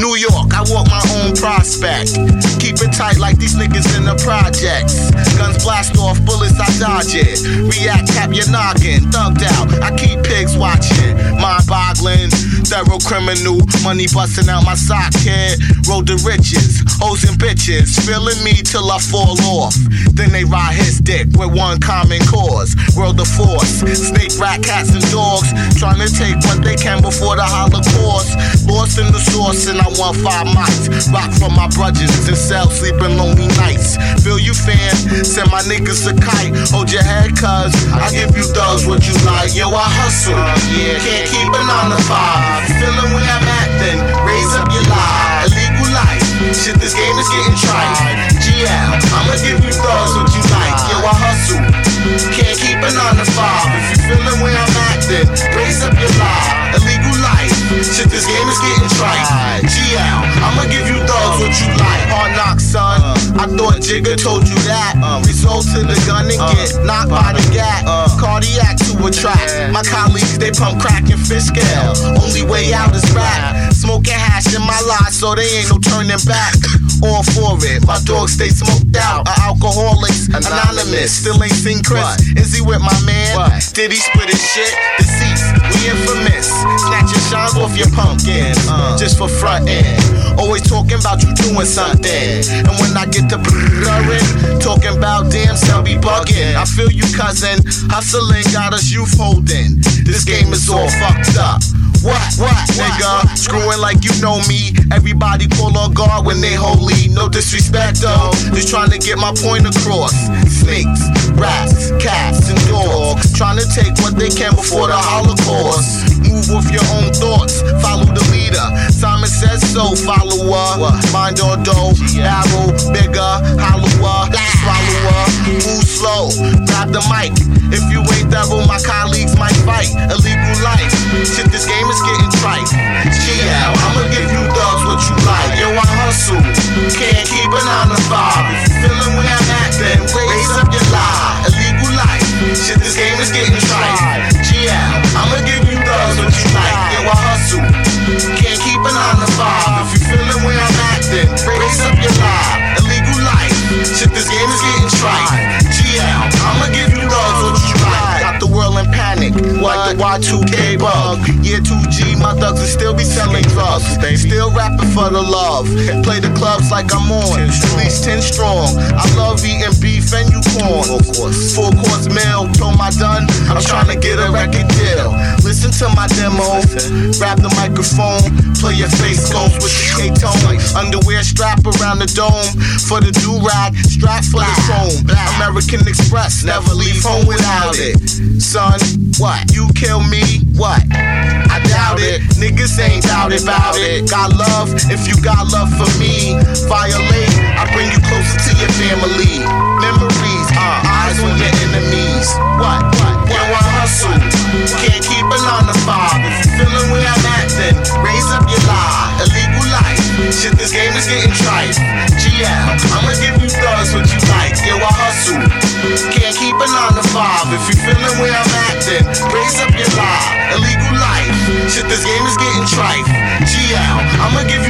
New York, I walk my own prospect. Keep it tight like these niggas in the projects. Guns blast off, bullets I dodge it. React, tap your noggin. Thugged out, I keep pigs watching. Mind boggling, thorough criminal. Money busting out my sock head. Road to riches, hoes and bitches. Feeling me till I fall off. Then they ride his dick with one common cause. World of force, snake, rat, cats, and dogs. Trying to take what they can before the Holocaust. In the source, and I want five mics. Rock from my brothers in cell sleeping lonely nights. Feel you fan, send my niggas a kite. Hold your head, cuz I give you thugs what you like. Yo, I hustle, yeah, can't keep it on the five. Feeling where I'm at, then raise up your life. Illegal life, shit, this game is getting tried. GL, I'ma give you thugs what you like. Yo, I hustle, can't keep it on the five. If you feeling where I'm at, then raise up your this game is getting tried. GL, I'ma give you thugs what you like. Hard knock, son. I thought Jigga told you that. Result in the gun and get knocked by the gat. Cardiac to a attract. My colleagues, they pump crack and fish scale. Only way out is rap. Smoking hash in my lot, so they ain't no turning back. All for it. My dogs stay smoked out. A alcoholics, anonymous. Still ain't seen Chris. Is he with my man? Did he split his shit? Deceased. We infamous. Snatch your shines off your pumpkin. Uh. Just for frontin'. Always talking about you doing something. And when I get to blurring, talking about damn son be bugging. I feel you, cousin. Hustling got us youth holding. This game is all fucked up. What, what, nigga? Screwing like you know me. Everybody call on guard when they holy. No disrespect though. Just trying to get my point across. Snakes, rats, cats, and dogs. Trying to take what they can before the Holocaust. Move with your own thoughts. Follow the leader. Simon says so, follower. Mind or dough. Barrel, bigger, hollower. Swallower. Move slow. Grab the mic. If you ain't thorough, my colleagues might fight. Y2K bug. Year 2G, my thugs will still be selling drugs. Still rapping for the love. Play the clubs like I'm on. At least 10 strong. I love eating beef and you corn. Full course meal. Told my done. I'm trying to get a record deal. Listen to my demo. Grab the microphone. Play your face goes with the K-tone. Underwear strap around the dome. For the do-rag. Strap for the chrome. American Express. Never leave home without it. Son, what? You kill me? What? I doubt it. Niggas ain't doubt about it. Got love if you got love for me. Violate, I bring you closer to your family. Memories, uh, eyes on your enemies. What? What? Yo, I hustle. Can't keep it on the five. If you feeling where I'm at, then raise up your lie. Illegal life. Shit, this game is getting trite. I'ma give you